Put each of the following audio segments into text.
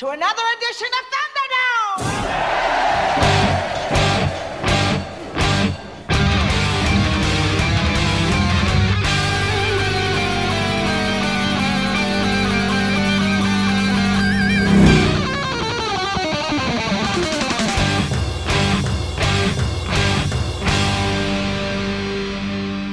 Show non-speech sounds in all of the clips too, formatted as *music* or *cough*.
to another edition of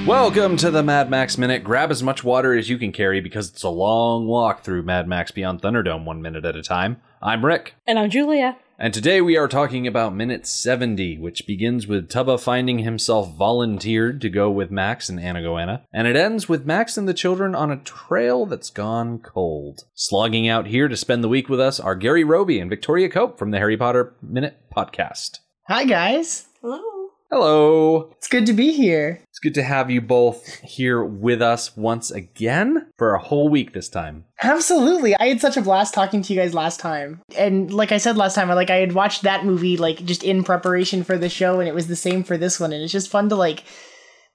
Welcome to the Mad Max Minute. Grab as much water as you can carry because it's a long walk through Mad Max Beyond Thunderdome one minute at a time. I'm Rick, And I'm Julia. and today we are talking about minute 70, which begins with Tubba finding himself volunteered to go with Max and Anna Goanna, and it ends with Max and the children on a trail that's gone cold. Slogging out here to spend the week with us are Gary Roby and Victoria Cope from the Harry Potter Minute podcast. Hi, guys. Hello. Hello! It's good to be here. It's good to have you both here with us once again for a whole week this time. Absolutely. I had such a blast talking to you guys last time. And like I said last time, I like I had watched that movie like just in preparation for the show and it was the same for this one and it's just fun to like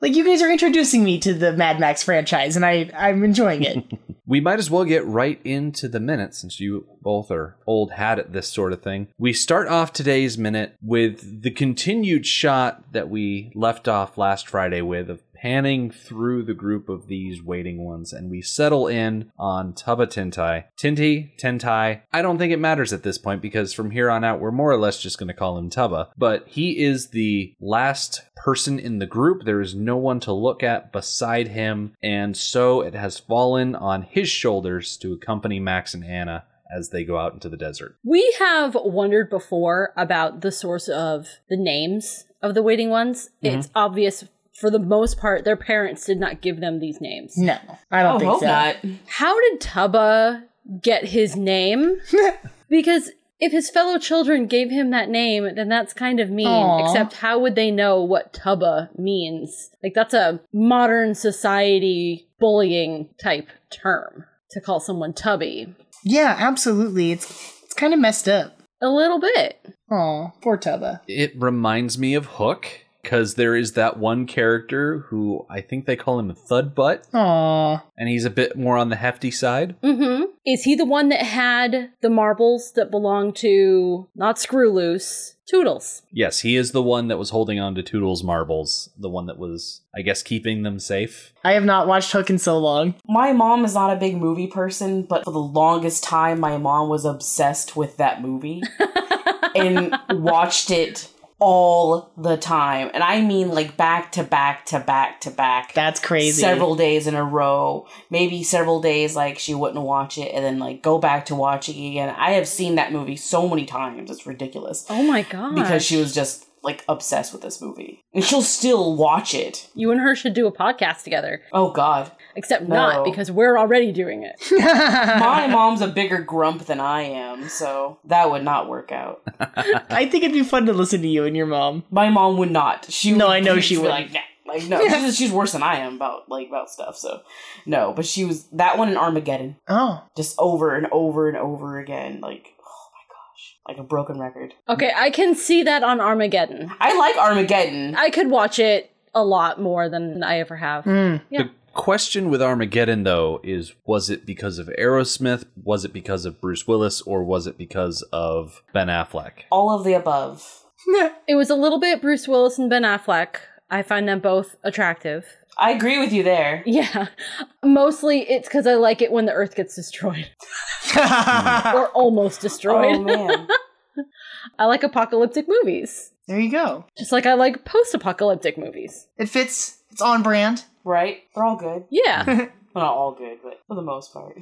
like you guys are introducing me to the Mad Max franchise and I I'm enjoying it. *laughs* We might as well get right into the minute since you both are old hat at this sort of thing. We start off today's minute with the continued shot that we left off last Friday with of panning through the group of these waiting ones and we settle in on Tubba Tintai. Tinty, Tentai, I don't think it matters at this point because from here on out we're more or less just going to call him Tubba. But he is the last person in the group. There is no one to look at beside him, and so it has fallen on his shoulders to accompany Max and Anna as they go out into the desert. We have wondered before about the source of the names of the waiting ones. Mm-hmm. It's obvious for the most part their parents did not give them these names. no, I don't Oh, think hope so. not. How did Tubba get his name? *laughs* because if his fellow children gave him that name, then that's kind of mean. Aw. Except how would they know what Tubba means? Like that's a modern society bullying type term to call someone tubby. Yeah, absolutely. It's it's kind of messed up. A little bit. Oh, poor Tubba. It reminds me of Hook because there is that one character who I think they call him Thud Butt, Aw. and he's a bit more on the hefty side. Mm-hmm. Is he the one that had the marbles that belonged to not Screw Loose, Tootles? Yes, he is the one that was holding on to Toodle's marbles, the one that was, I guess, keeping them safe. I have not watched Hook in so long. My mom is not a big movie person, but for the longest time, my mom was obsessed with that movie *laughs* and watched it all the time. And I mean, like, back to back to back to back. That's crazy. Several days in a row. Maybe several days, like, she wouldn't watch it and then, like, go back to watching again. I have seen that movie so many times. It's ridiculous. Oh my god. Because she was just, like, obsessed with this movie. And she'll still watch it. You and her should do a podcast together. Oh, God. Except No. not, because we're already doing it. *laughs* My mom's a bigger grump than I am, so that would not work out. *laughs* I think it'd be fun to listen to you and your mom. My mom would not. She No, would- I know she'd she be wouldn't. Like, nah. like no, she's, she's worse than I am about like about stuff. So no, but she was that one in Armageddon, Oh. just over and over and over again. Like my gosh, like a broken record. Okay, I can see that on Armageddon. I like Armageddon. I could watch it a lot more than I ever have. Hmm. Yeah. The question with Armageddon, though, is was it because of Aerosmith? Was it because of Bruce Willis? Or was it because of Ben Affleck? All of the above. *laughs* It was a little bit Bruce Willis and Ben Affleck. I find them both attractive. I agree with you there. *laughs* Yeah. Mostly it's because I like it when the Earth gets destroyed. *laughs* or almost destroyed. Oh man, *laughs* I like apocalyptic movies. there you go. Just like I like post apocalyptic movies. It fits. It's on brand. right? They're all good. Yeah. Well, not all good, but for the most part.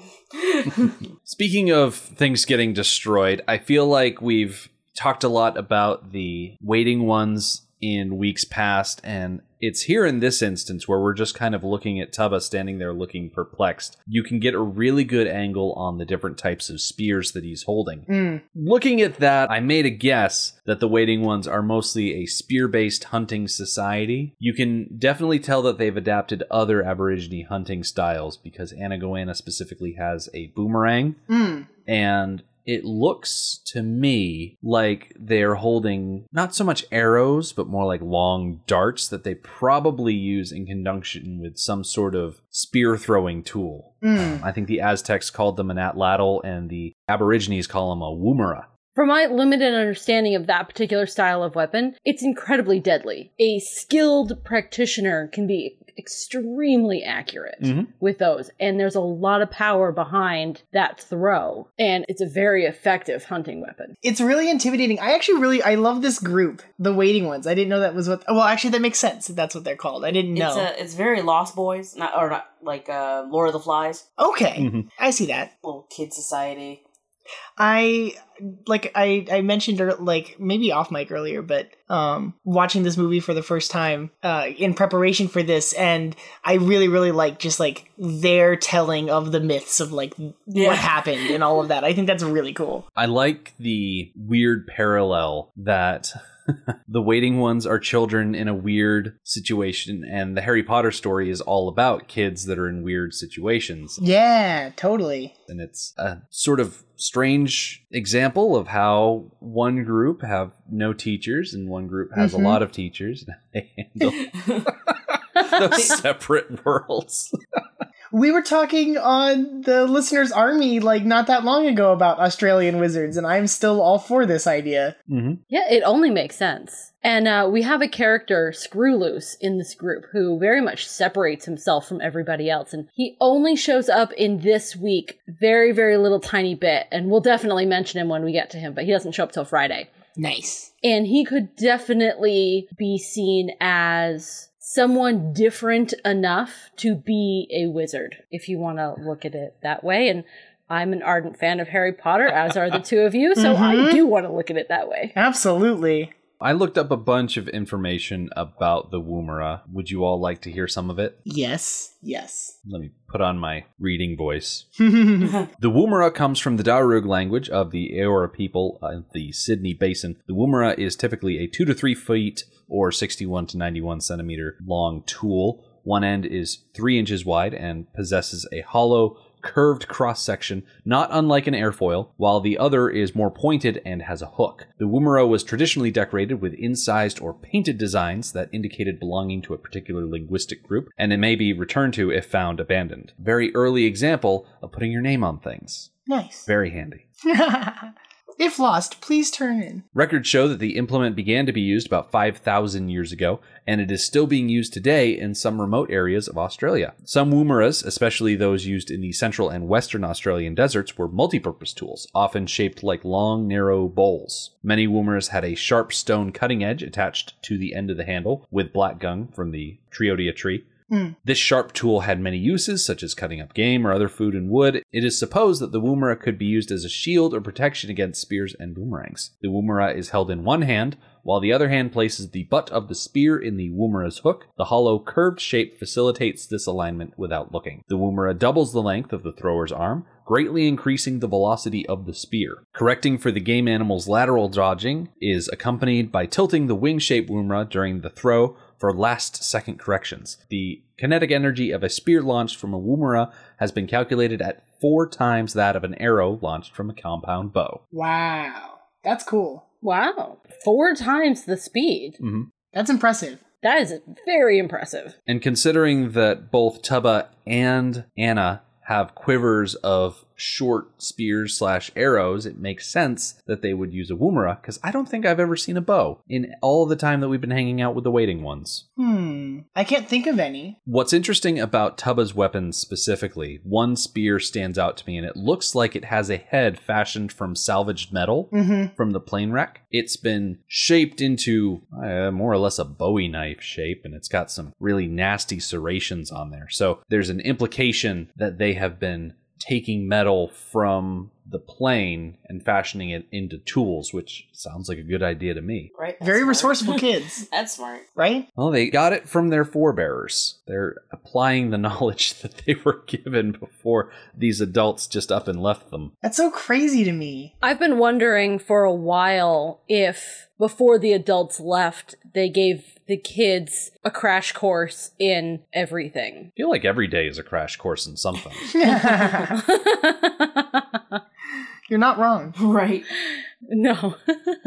Speaking of things getting destroyed, I feel like we've talked a lot about the waiting ones in weeks past, and it's here in this instance where we're just kind of looking at Tubba standing there looking perplexed. You can get a really good angle on the different types of spears that he's holding. Mm. Looking at that, I made a guess that the waiting ones are mostly a spear based hunting society. You can definitely tell that they've adapted other Aborigine hunting styles because Anna Goanna specifically has a boomerang Mm. and it looks to me like they're holding not so much arrows, but more like long darts that they probably use in conjunction with some sort of spear throwing tool. Mm. I think the Aztecs called them an atlatl, and the Aborigines call them a woomera. From my limited understanding of that particular style of weapon, it's incredibly deadly. A skilled practitioner can be extremely accurate Mhm. with those, and there's a lot of power behind that throw, and it's a very effective hunting weapon. It's really intimidating. I actually really I love this group, the waiting ones. I didn't know that was what. Well, actually, that makes sense. if That's what they're called. I didn't know. It's a, it's very Lost Boys, not or not like uh, Lord of the Flies, okay, Mhm. I see that. little kid society. I like I I mentioned like maybe off mic earlier, but um watching this movie for the first time uh in preparation for this and I really really like just like their telling of the myths of like Yeah. what happened and all of that. I think that's really cool. I like the weird parallel that *laughs* the waiting ones are children in a weird situation, and the Harry Potter story is all about kids that are in weird situations. Yeah, totally. And it's a sort of strange example of how one group have no teachers and one group has Mhm. a lot of teachers. *laughs* *laughs* They *laughs* handle those *laughs* separate worlds. We were talking on the listeners army like not that long ago about Australian wizards and I'm still all for this idea. hmm Yeah, it only makes sense. And uh, we have a character, Scrooloose, in this group who very much separates himself from everybody else. And he only shows up in this week very, very little tiny bit. And we'll definitely mention him when we get to him, but he doesn't show up till Friday. Nice. And he could definitely be seen as someone different enough to be a wizard, if you want to look at it that way. And I'm an ardent fan of Harry Potter, as are the two of you, so I Mhm. do want to look at it that way. Absolutely. I looked up a bunch of information about the Woomera. Would you all like to hear some of it? Yes. Yes. Let me put on my reading voice. *laughs* The Woomera comes from the Darug language of the Eora people of the Sydney Basin. The Woomera is typically a 2 to 3 feet or 61 to 91 centimeter long tool. One end is 3 inches wide and possesses a hollow, curved cross section, not unlike an airfoil, while the other is more pointed and has a hook. The Woomera was traditionally decorated with incised or painted designs that indicated belonging to a particular linguistic group, and it may be returned to if found abandoned. Very early example of putting your name on things. nice. Very handy. *laughs* if lost, please turn in. Records show that the implement began to be used about 5,000 years ago, and it is still being used today in some remote areas of Australia. Some woomeras, especially those used in the central and western Australian deserts, were multi-purpose tools, often shaped like long, narrow bowls. Many woomeras had a sharp stone cutting edge attached to the end of the handle, with black gum from the Triodia tree. Hmm. This sharp tool had many uses, such as cutting up game or other food and wood. It is supposed that the woomera could be used as a shield or protection against spears and boomerangs. The woomera is held in one hand, while the other hand places the butt of the spear in the woomera's hook. The hollow, curved shape facilitates this alignment without looking. The woomera doubles the length of the thrower's arm, greatly increasing the velocity of the spear. Correcting for the game animal's lateral dodging is accompanied by tilting the wing-shaped woomera during the throw for last second corrections. The kinetic energy of a spear launched from a woomera has been calculated at four times that of an arrow launched from a compound bow. Wow. That's cool. Wow. Four times the speed. Mm-hmm. That's impressive. That is very impressive. And considering that both Tubba and Anna have quivers of short spears slash arrows, it makes sense that they would use a woomera, because I don't think I've ever seen a bow in all the time that we've been hanging out with the waiting ones. Hmm. I can't think of any. What's interesting about Tubba's weapons specifically, one spear stands out to me, and it looks like it has a head fashioned from salvaged metal Mm-hmm. from the plane wreck. It's been shaped into uh, more or less a Bowie knife shape, and it's got some really nasty serrations on there. So there's an implication that they have been taking metal from the plane and fashioning it into tools, which sounds like a good idea to me. Right? That's Very smart. resourceful *laughs* kids, That's smart. right? Well, they got it from their forebearers. They're applying the *laughs* knowledge that they were given before these adults just up and left them. That's so crazy to me. I've been wondering for a while if before the adults left, they gave the kids a crash course in everything. I feel like every day is a crash course in something. *laughs* You're not wrong. *laughs* Right. No.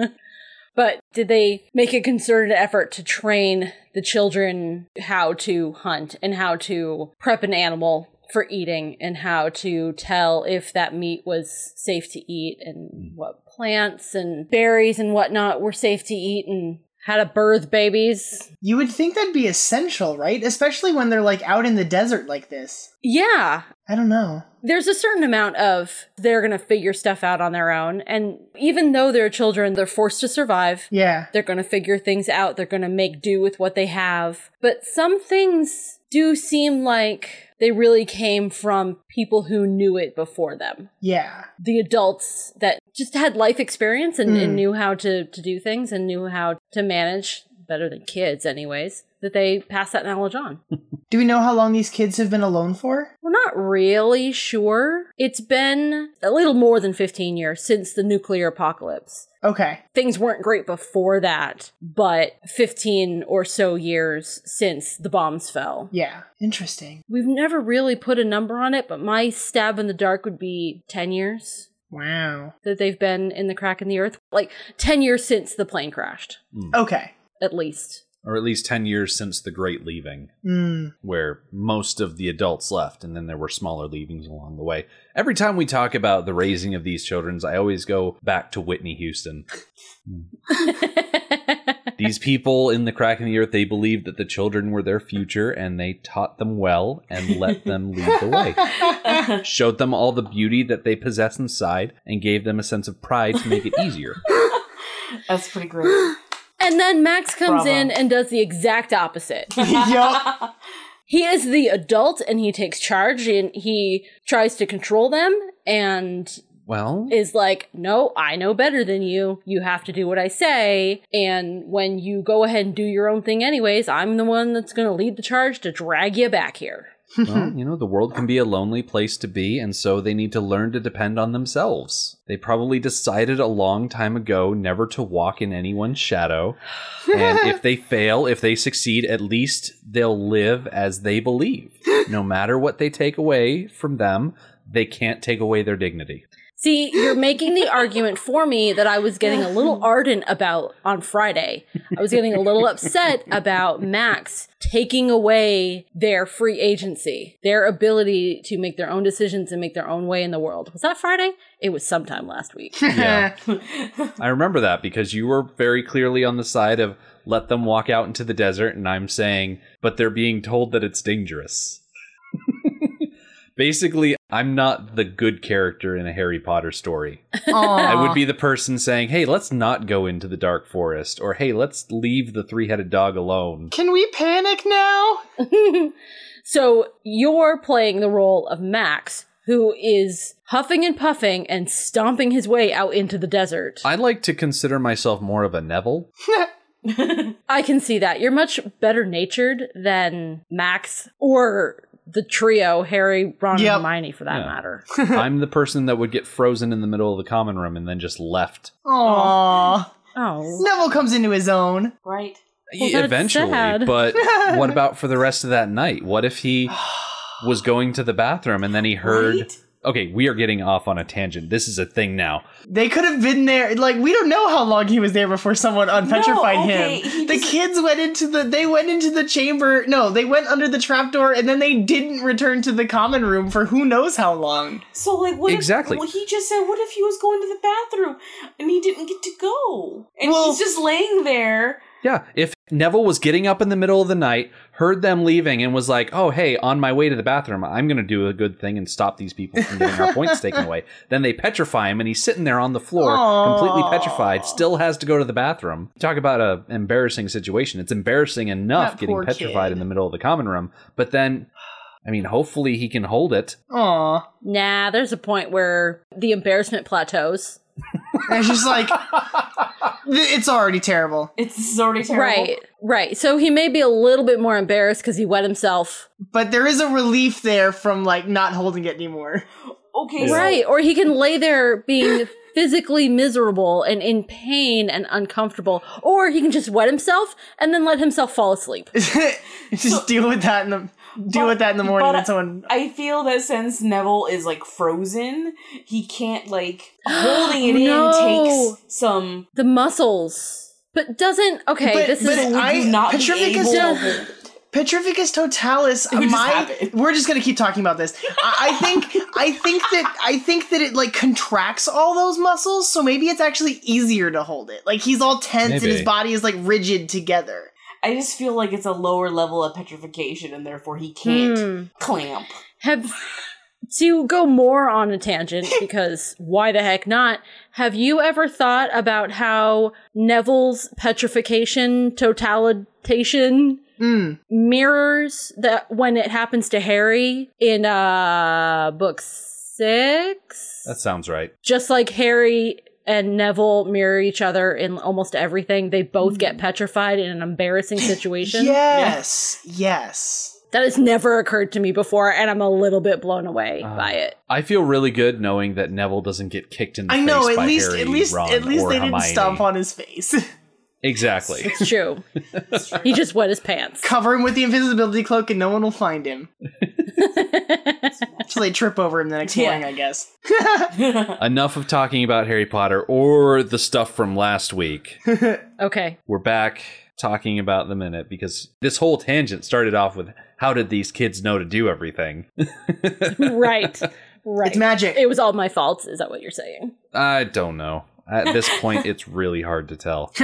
*laughs* but did they make a concerted effort to train the children how to hunt and how to prep an animal for eating and how to tell if that meat was safe to eat and mm. what plants and berries and whatnot were safe to eat and how to birth babies? You would think that'd be essential, right? Especially when they're like out in the desert like this. Yeah, I don't know. there's a certain amount of they're going to figure stuff out on their own. And even though they're children, they're forced to survive. Yeah. They're going to figure things out. They're going to make do with what they have. But some things do seem like they really came from people who knew it before them. Yeah. The adults that just had life experience and, and Mm. knew how to, to do things and knew how to manage better than kids, anyways, that they pass that knowledge on. *laughs* Do we know how long these kids have been alone for? We're not really sure. It's been a little more than 15 years since the nuclear apocalypse. Okay. Things weren't great before that, but 15 or so years since the bombs fell. Yeah. Interesting. We've never really put a number on it, but my stab in the dark would be 10 years Wow. that they've been in the crack in the earth. Like 10 years since the plane crashed, hmm. Okay. at least. Or at least 10 years since the Great Leaving, Mm. where most of the adults left, and then there were smaller leavings along the way. Every time we talk about the raising of these children, I always go back to Whitney Houston. These people in the crack in the earth, they believed that the children were their future, and they taught them well and let them lead the way. *laughs* Showed them all the beauty that they possess inside, and gave them a sense of pride to make it easier. *laughs* That's pretty great. And then Max comes Bravo. in and does the exact opposite. *laughs* *laughs* yup. he is the adult and he takes charge and he tries to control them and Well, is like, no, I know better than you. You have to do what I say. And when you go ahead and do your own thing, anyways, I'm the one that's going to lead the charge to drag you back here. Well, *laughs* you know, the world can be a lonely place to be, and so they need to learn to depend on themselves. They probably decided a long time ago never to walk in anyone's shadow. And if they *laughs* fail, if they succeed, at least they'll live as they believe. No matter what they take away from them, they can't take away their dignity. See, you're making the argument for me that I was getting a little *laughs* ardent about on Friday. I was getting a little upset about Max taking away their free agency, their ability to make their own decisions and make their own way in the world. Was that Friday? It was sometime last week. Yeah. *laughs* I remember that because you were very clearly on the side of let them walk out into the desert, and I'm saying, but they're being told that it's dangerous. *laughs* Basically, I'm not the good character in a Harry Potter story. I would be the person saying, hey, let's not go into the dark forest, or hey, let's leave the three headed dog alone. Can we panic now? *laughs* so you're playing the role of Max, who is huffing and puffing and stomping his way out into the desert. I like to consider myself more of a Neville. *laughs* *laughs* I can see that. You're much better natured than Max or the trio, Harry, Ron, Yep. and Hermione, for that Yeah. matter. *laughs* *laughs* I'm the person that would get frozen in the middle of the common room and then just left. Aww. Oh. Neville comes into his own. Right. Well, Eventually, sad. *laughs* but what about for the rest of that night? What if he was going to the bathroom and then he heard? Right? Okay, we are getting off on a tangent. This is a thing now. They could have been there. Like we don't know how long he was there before someone unpetrified okay, him. he The just- kids went into the. They went into the chamber. No, they went under the trapdoor, and then they didn't return to the common room for who knows how long. So like what Exactly. if well, he just said what if he was going to the bathroom and he didn't get to go? And Well- he's just laying there. Yeah, if Neville was getting up in the middle of the night, heard them leaving, and was like, "Oh, hey, on my way to the bathroom, I'm going to do a good thing and stop these people from getting our points taken *laughs* away." Then they petrify him, and he's sitting there on the floor, Aw. completely petrified, still has to go to the bathroom. Talk about a embarrassing situation. It's embarrassing enough That getting petrified kid. in the middle of the common room, but then, I mean, hopefully he can hold it. Aw. Nah, there's a point where the embarrassment plateaus. And it's just like it's already terrible. It's already terrible. Right, right. So he may be a little bit more embarrassed because he wet himself. But there is a relief there from like not holding it anymore. Okay. so- Right. Or he can lay there being *laughs* physically miserable and in pain and uncomfortable. Or he can just wet himself and then let himself fall asleep. *laughs* just deal with that in the deal But- with that in the morning but when someone. I feel that since Neville is like frozen, he can't like *gasps* holding it No. in takes some. The muscles. But doesn't okay, But- this but is I- not be Petrificus able to hold- Petrificus totalis. *laughs* would my, happen. we're just gonna keep talking about this. I, I think, I think that, I think that it like contracts all those muscles, so maybe it's actually easier to hold it. Like he's all tense and his body is like rigid together. I just feel like it's a lower level of petrification, and therefore he can't Hmm. clamp. have to go more on a tangent *laughs* because why the heck not? Have you ever thought about how Neville's petrification totalitation Mm. mirrors that when it happens to Harry in uh book 6? That sounds right. Just like Harry and Neville mirror each other in almost everything, they both get petrified in an embarrassing *laughs* situation. Yes, yes. That has never occurred to me before, and I'm a little bit blown away Uh, by it. I feel really good knowing that Neville doesn't get kicked in the I face I know. At by least, Harry, at least, Ron, at least or they didn't stomp on his face. *laughs* Exactly. It's true. he just wet his pants. Cover him with the invisibility cloak, and no one will find him. *laughs* So they trip over him the next Yeah. morning, I guess. *laughs* Enough of talking about Harry Potter or the stuff from last week. *laughs* okay. We're back talking about the minute because this whole tangent started off with how did these kids know to do everything? Right. Right. It's magic. It was all my fault. Is that what you're saying? I don't know. At this point, *laughs* it's really hard to tell. *laughs*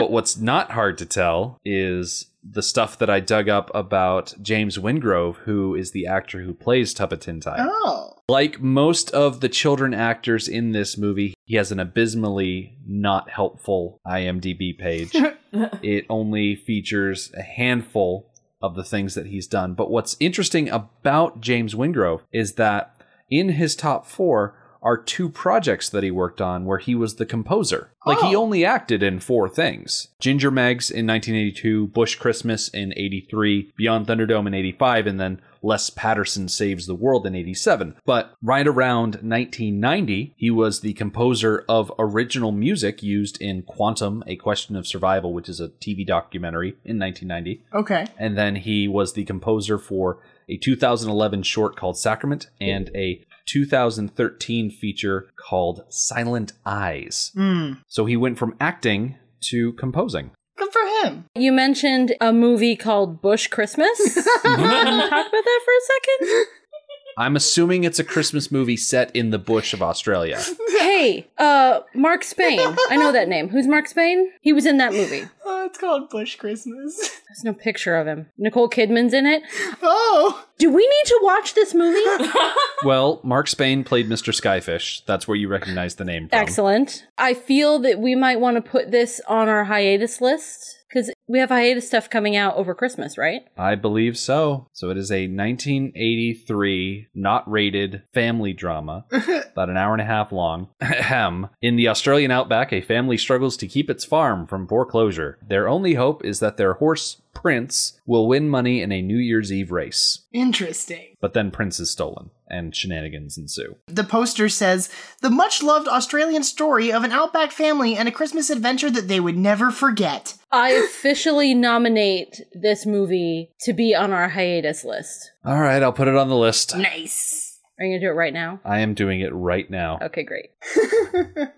But what's not hard to tell is the stuff that I dug up about James Wingrove, who is the actor who plays Tubba Tintai. oh. Like most of the children actors in this movie, he has an abysmally not helpful IMDb page. *laughs* it only features a handful of the things that he's done. But what's interesting about James Wingrove is that in his top four are two projects that he worked on where he was the composer. Like he Oh. only acted in four things Ginger Megs in 1982, Bush Christmas in 83, Beyond Thunderdome in 85, and then Les Patterson Saves the World in 87. But right around 1990, he was the composer of original music used in Quantum, A Question of Survival, which is a TV documentary in 1990. Okay. And then he was the composer for a 2011 short called Sacrament and a 2013 feature called Silent Eyes. Hmm. So he went from acting to composing. Good for him. You mentioned a movie called Bush Christmas. *laughs* Can you talk about that for a second? I'm assuming it's a Christmas movie set in the bush of Australia. Hey, uh, Mark Spain. I know that name. Who's Mark Spain? He was in that movie. Oh, it's called Bush Christmas. There's no picture of him. Nicole Kidman's in it. Oh. Do we need to watch this movie? *laughs* Well, Mark Spain played Mr. Skyfish. That's where you recognize the name from. Excellent. I feel that we might want to put this on our hiatus list because we have hiatus stuff coming out over Christmas, right? I believe so. So it is a 1983 not rated family drama, *laughs* about an hour and a half long. *clears throat* Ahem. In the Australian outback, a family struggles to keep its farm from foreclosure. Their only hope is that their horse, Prince, will win money in a New Year's Eve race. Interesting. But then Prince is stolen, and shenanigans ensue. The poster says the much loved Australian story of an outback family and a Christmas adventure that they would never forget. I officially nominate this movie to be on our hiatus list. All right, I'll put it on the list. Nice. Are you going to do it right now? I am doing it right now. Okay, great. *laughs*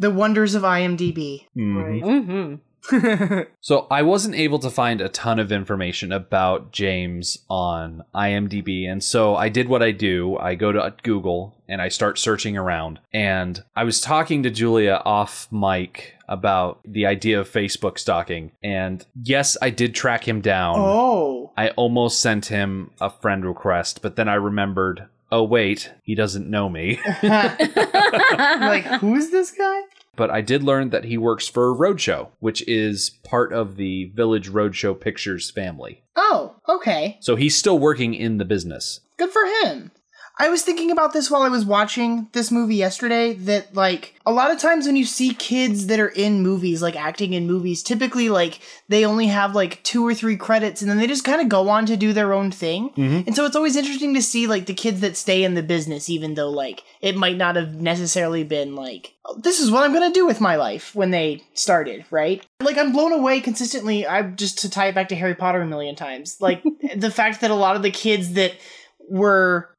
The wonders of IMDb. Mhm. hmm *laughs* So I wasn't able to find a ton of information about James on IMDb, and so I did what I do. I go to Google and I start searching around. And I was talking to Julia off mic about the idea of Facebook stalking. And yes, I did track him down. Oh. I almost sent him a friend request, but then I remembered, oh wait, he doesn't know me. *laughs* like, who's this guy? But I did learn that he works for Roadshow, which is part of the Village Roadshow Pictures family. Oh, okay. So he's still working in the business. Good for him. I was thinking about this while I was watching this movie yesterday that like a lot of times when you see kids that are in movies like acting in movies typically like they only have like two or three credits and then they just kind of go on to do their own thing. Mm-hmm. And so it's always interesting to see like the kids that stay in the business even though like it might not have necessarily been like "Oh, this is what I'm going to do with my life when they started, right? Like I'm blown away consistently I just to tie it back to Harry Potter a million times. Like *laughs* the fact that a lot of the kids that were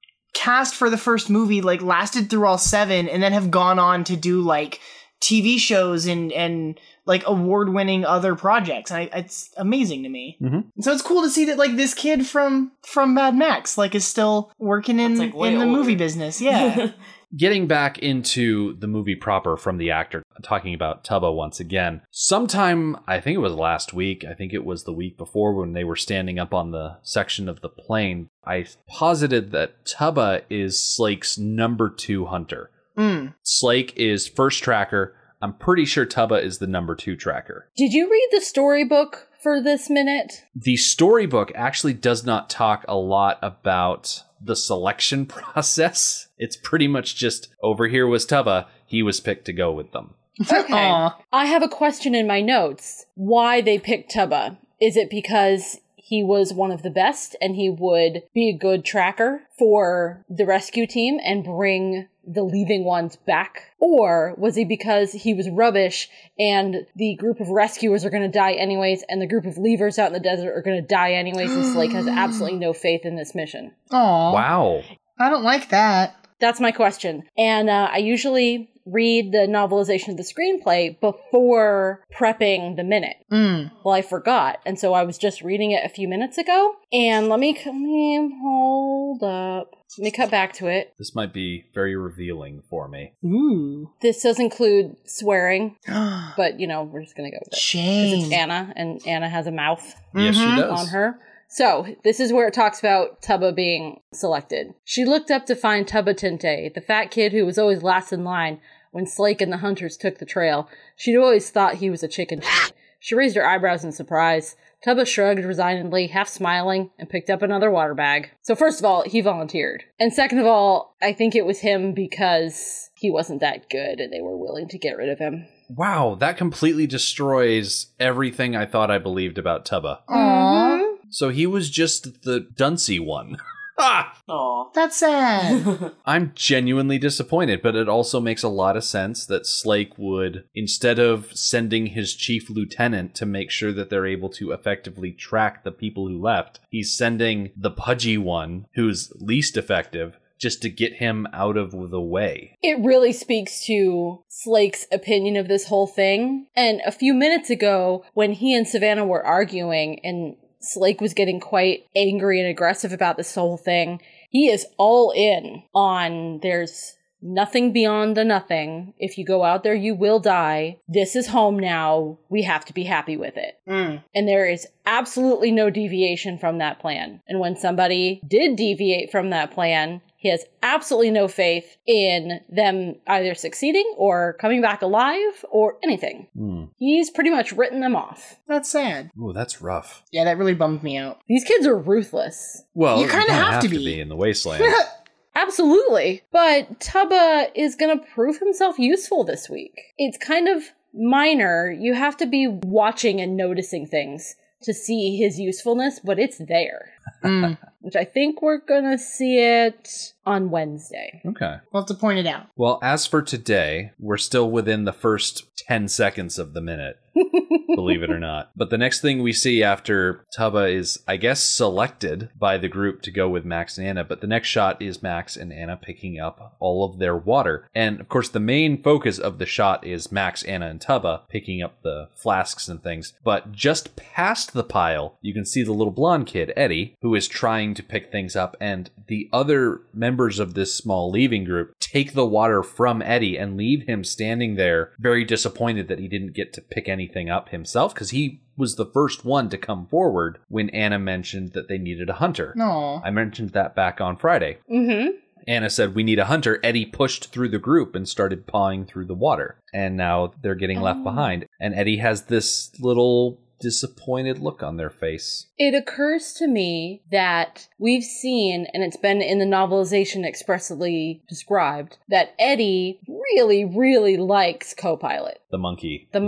cast for the first movie like lasted through all seven and then have gone on to do like TV shows and and like award winning other projects. I, it's amazing to me. Mhm. So it's cool to see that like this kid from from Mad Max like is still working in like, in the movie business. Yeah. *laughs* Getting back into the movie proper from the actor, talking about Tubba once again. Sometime, I think it was last week, I think it was the week before when they were standing up on the section of the plane, I posited that Tubba is Slake's number two hunter. Mm. Slake is first tracker. I'm pretty sure Tubba is the number two tracker. Did you read the storybook for this minute? The storybook actually does not talk a lot about the selection *laughs* process. It's pretty much just over here was Tubba, he was picked to go with them. Okay. Aw. I have a question in my notes. Why they picked Tubba. Is it because he was one of the best and he would be a good tracker for the rescue team and bring the leaving ones back? Or was he because he was rubbish and the group of rescuers are going to die anyways and the group of leavers out in the desert are going to die anyways and Slake has *gasps* absolutely no faith in this mission? Aw. Wow. I don't like that. That's my question. And uh, I usually read the novelization of the screenplay before prepping the minute. Mm. Well, I forgot, and so I was just reading it a few minutes ago. And let me, let me hold up. Let me cut back to it. This might be very revealing for me. Ooh. This does include swearing, *gasps* but you know we're just gonna go with it because Shame. it's Anna, and Anna has a mouth Yes, she Mhm. does. on her. So, this is where it talks about Tubba being selected. She looked up to find Tubba Tinte, the fat kid who was always last in line when Slake and the hunters took the trail. She'd always thought he was a chicken. She raised her eyebrows in surprise. Tubba shrugged resignedly, half smiling, and picked up another water bag. So, first of all, he volunteered. And second of all, I think it was him because he wasn't that good and they were willing to get rid of him. Wow, that completely destroys everything I thought I believed about Tubba. Aw. Mm-hmm. So he was just the duncy one. *laughs* ah! *laughs* Aw. That's sad. *laughs* I'm genuinely disappointed, but it also makes a lot of sense that Slake would, instead of sending his chief lieutenant to make sure that they're able to effectively track the people who left, he's sending the pudgy one, who's least effective, just to get him out of the way. It really speaks to Slake's opinion of this whole thing. And a few minutes ago, when he and Savannah were arguing and Slake was getting quite angry and aggressive about this whole thing, he is all in on there's nothing beyond the nothing. If you go out there, you will die. This is home now. We have to be happy with it. Mm. And there is absolutely no deviation from that plan. And when somebody did deviate from that plan, he has absolutely no faith in them either succeeding or coming back alive or anything. Hmm. He's pretty much written them off. That's sad. Ooh, that's rough. Yeah, that really bummed me out. These kids are ruthless. Well, You kinda kinda have to be. in the wasteland. *laughs* Absolutely. But Tubba is going to prove himself useful this week. It's kind of minor. You have to be watching and noticing things to see his usefulness, but it's there. Mm. *laughs* Which I think we're going to see it on Wednesday. okay. We'll have to point it out. Well, as for today, we're still within the first 10 seconds of the minute, believe it or not. But the next thing we see after Tubba is, I guess, selected by the group to go with Max and Anna, but the next shot is Max and Anna picking up all of their water. And of course, the main focus of the shot is Max, Anna, and Tubba picking up the flasks and things. But just past the pile, you can see the little blonde kid, Eddie, who is trying to pick things up, and the other members of this small leaving group take the water from Eddie and leave him standing there, very disappointed that he didn't get to pick anything up himself because he was the first one to come forward when Anna mentioned that they needed a hunter. No. I mentioned that back on Friday. Mm-hmm. Anna said, We need a hunter. Eddie pushed through the group and started pawing through the water. And now they're getting left Oh. behind. And Eddie has this little disappointed look on their face. It occurs to me that we've seen, and it's been in the novelization expressly described, that Eddie really, really likes Copilot, The monkey. the Yeah.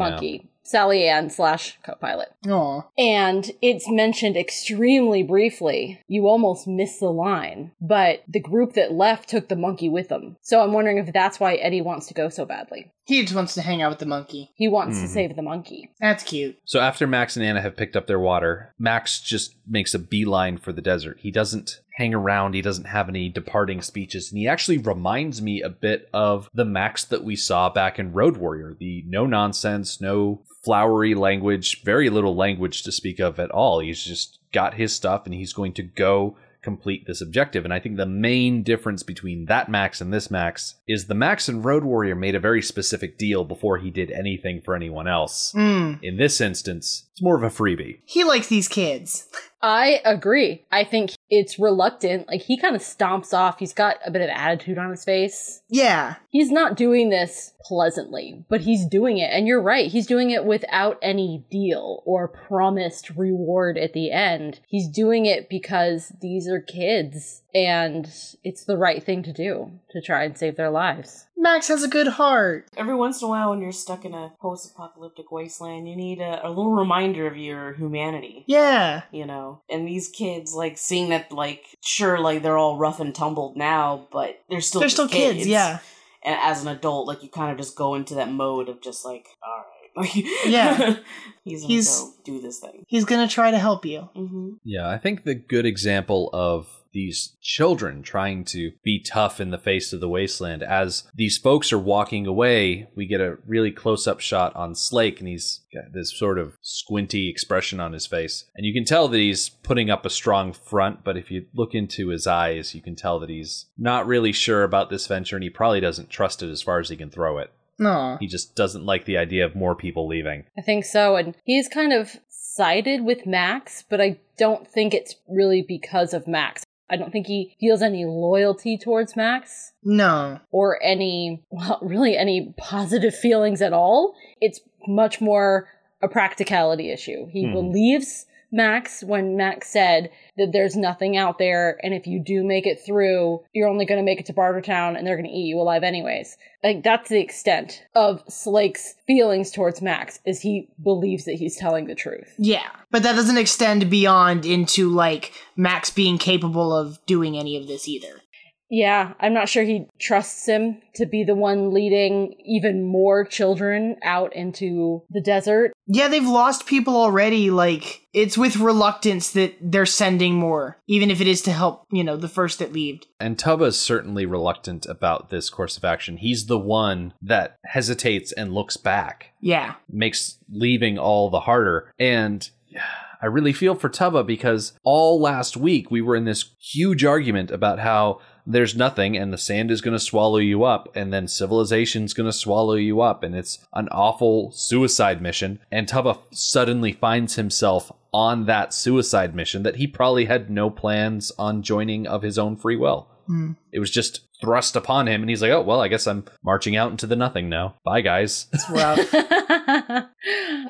Monkey, Sally Ann slash Copilot. Aw. And it's mentioned extremely briefly. You almost miss the line, but the group that left took the monkey with them. So I'm wondering if that's why Eddie wants to go so badly. He just wants to hang out with the monkey. He wants Mhm. to save the monkey. That's cute. So after Max and Anna have picked up their water, Max just makes a beeline for the desert. He doesn't hang around, he doesn't have any departing speeches, and he actually reminds me a bit of the Max that we saw back in Road Warrior. The no nonsense, no flowery language, very little language to speak of at all. He's just got his stuff and he's going to go complete this objective. And I think the main difference between that Max and this Max is the Max in Road Warrior made a very specific deal before he did anything for anyone else. Mm. In this instance, it's more of a freebie. He likes these kids. I agree. I think it's reluctant. Like he kind of stomps off. He's got a bit of attitude on his face. Yeah. He's not doing this pleasantly, but he's doing it. And you're right. He's doing it without any deal or promised reward at the end. He's doing it because these are kids and it's the right thing to do to try and save their lives. Max has a good heart. Every once in a while, when you're stuck in a post-apocalyptic wasteland, you need a, a little reminder of your humanity. Yeah. You know, and these kids, like seeing that, like sure, like they're all rough and tumbled now, but they're still They're still kids, yeah. And as an adult, like you kind of just go into that mode of just like, all right, like *laughs* Yeah. he's gonna He's- go do this thing. He's gonna try to help you. hmm Yeah, I think the good example of these children trying to be tough in the face of the wasteland. As these folks are walking away, we get a really close up shot on Slake, and he's got this sort of squinty expression on his face. And you can tell that he's putting up a strong front, but if you look into his eyes, you can tell that he's not really sure about this venture, and he probably doesn't trust it as far as he can throw it. No. He just doesn't like the idea of more people leaving. I think so. And he's kind of sided with Max, but I don't think it's really because of Max. I don't think he feels any loyalty towards Max No. or any, well, really any positive feelings at all. It's much more a practicality issue. He Hmm. believes Max when Max said that there's nothing out there, and if you do make it through, you're only going to make it to Bartertown and they're going to eat you alive anyways. Like, that's the extent of Slake's feelings towards Max, is he believes that he's telling the truth. Yeah. But that doesn't extend beyond into like Max being capable of doing any of this either. Yeah, I'm not sure he trusts him to be the one leading even more children out into the desert. Yeah, they've lost people already. Like, it's with reluctance that they're sending more, even if it is to help, you know, the first that leaved. And Tubba's certainly reluctant about this course of action. He's the one that hesitates and looks back, Yeah. makes leaving all the harder. And I really feel for Tubba because all last week we were in this huge argument about how there's nothing and the sand is going to swallow you up and then civilization's going to swallow you up and it's an awful suicide mission and Tubba suddenly finds himself on that suicide mission that he probably had no plans on joining of his own free will. Hmm. It was just thrust upon him and he's like, "Oh, well, I guess I'm marching out into the nothing now. Bye guys." It's rough.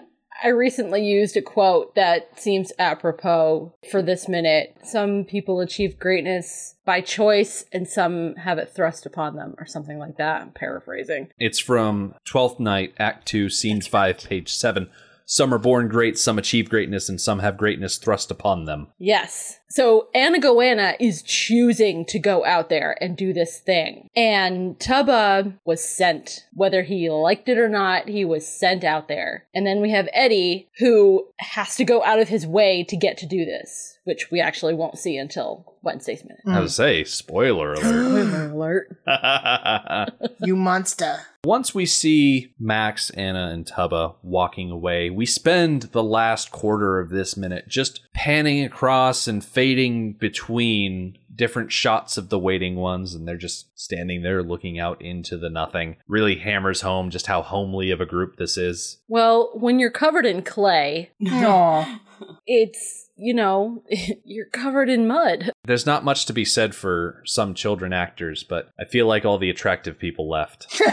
*laughs* I recently used a quote that seems apropos for this minute. Some people achieve greatness by choice, and some have it thrust upon them, or something like that. I'm paraphrasing. It's from Twelfth Night, Act Two, Scene Five, Page Seven. Some are born great, some achieve greatness, and some have greatness thrust upon them. Yes. So Anna Goanna is choosing to go out there and do this thing. And Tubba was sent. Whether he liked it or not, he was sent out there. And then we have Eddie, who has to go out of his way to get to do this, which we actually won't see until Wednesday's minute. I would say, spoiler *gasps* alert. Spoiler alert. *laughs* you monster. Once we see Max, Anna, and Tubba walking away, we spend the last quarter of this minute just panning across and fading between different shots of the waiting ones, and they're just standing there looking out into the nothing. Really hammers home just how homely of a group this is. Well, when you're covered in clay, *laughs* it's, you know, *laughs* you're covered in mud. There's not much to be said for some children actors, but I feel like all the attractive people left. *laughs*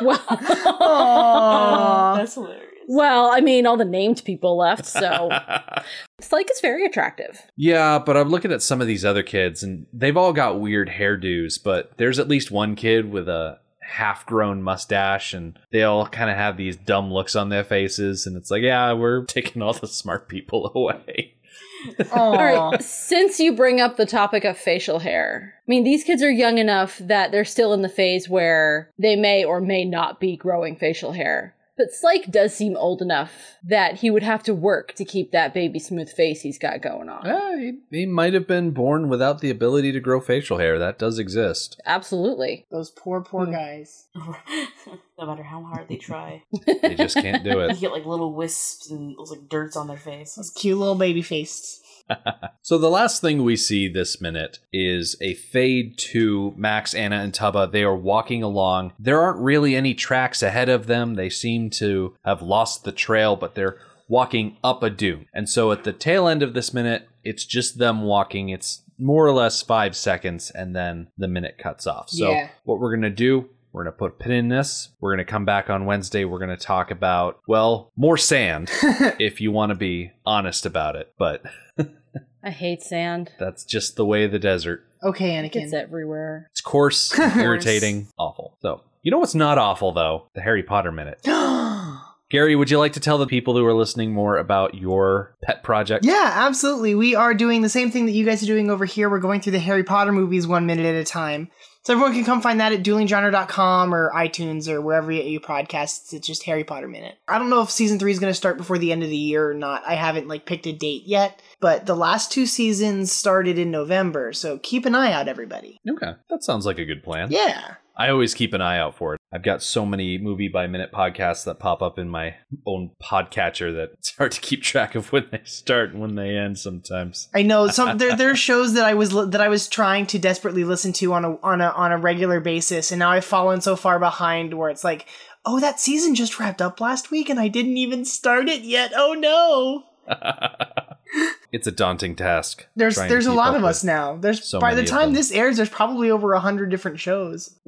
Well, Aw. That's hilarious. *laughs* Well, I mean, all the named people left, so *laughs* Slake is very attractive. Yeah, but I'm looking at some of these other kids, and they've all got weird hairdos. But there's at least one kid with a half-grown mustache, and they all kind of have these dumb looks on their faces. And it's like, yeah, we're *laughs* taking all the smart people away. All right, since you bring up the topic of facial hair, I mean, these kids are young enough that they're still in the phase where they may or may not be growing facial hair. But Slake does seem old enough that he would have to work to keep that baby smooth face he's got going on. Yeah, he, he might have been born without the ability to grow facial hair. That does exist. Absolutely. Those poor, poor Hmm. guys. *laughs* no matter how hard they try, They just can't do *laughs* you it. get like little wisps and those like dirts on their face. Those cute little baby faces. *laughs* So the last thing we see this minute is a fade to Max, Anna, and Tubba. They are walking along. There aren't really any tracks ahead of them. They seem to have lost the trail, but they're walking up a dune. And so at the tail end of this minute, it's just them walking. It's more or less five seconds, and then the minute cuts off. So Yeah. what we're gonna do we're going to put a pin in this. We're going to come back on Wednesday. We're going to talk about, well, more sand *laughs* if you want to be honest about it. But *laughs* I hate sand. that's just the way of the desert. Okay, Anakin. It's Anakin. everywhere. It's *laughs* coarse, irritating, awful. So, you know what's not awful though? The Harry Potter minute. *gasps* Gary, would you like to tell the people who are listening more about your pet project? Yeah, absolutely. We are doing the same thing that you guys are doing over here. We're going through the Harry Potter movies one minute at a time. So everyone can come find that at duelinggenre.com or iTunes or wherever you, you podcasts. It's just Harry Potter Minute. I don't know if season three is going to start before the end of the year or not. I haven't like picked a date yet, but the last two seasons started in November. So keep an eye out, everybody. Okay. That sounds like a good plan. Yeah. I always keep an eye out for it. I've got so many movie by minute podcasts that pop up in my own podcatcher that *laughs* it's hard to keep track of when they start and when they end sometimes. I know some *laughs* there there are shows that I was that I was trying to desperately listen to on a on a on a regular basis, and now I've fallen so far behind where it's like, oh, that season just wrapped up last week, and I didn't even start it yet. Oh no! *laughs* it's a daunting task. There's there's a lot of us now. There's so by the time this airs, there's probably over a hundred different shows.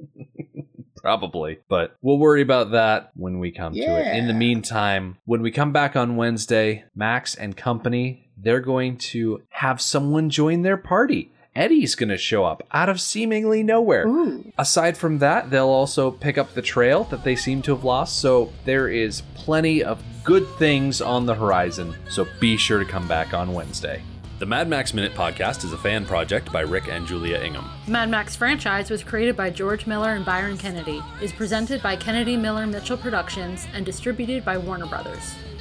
Probably, but we'll worry about that when we come to it. In the meantime, when we come back on Wednesday, Max and company, they're going to have someone join their party. Eddie's going to show up out of seemingly nowhere. Ooh. Aside from that, they'll also pick up the trail that they seem to have lost. So there is plenty of good things on the horizon. So be sure to come back on Wednesday. The Mad Max Minute podcast is a fan project by Rick and Julia Ingham. The Mad Max franchise was created by George Miller and Byron Kennedy, is presented by Kennedy Miller Mitchell Productions, and distributed by Warner Brothers.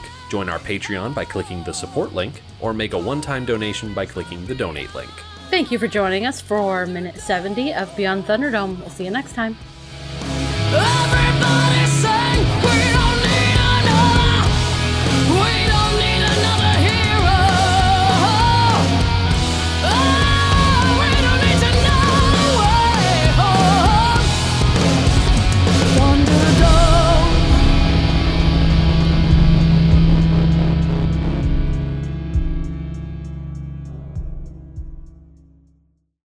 link, join our Patreon by clicking the support link, or make a one time donation by clicking the donate link. Thank you for joining us for minute 70 of Beyond Thunderdome. We'll see you next time. Everybody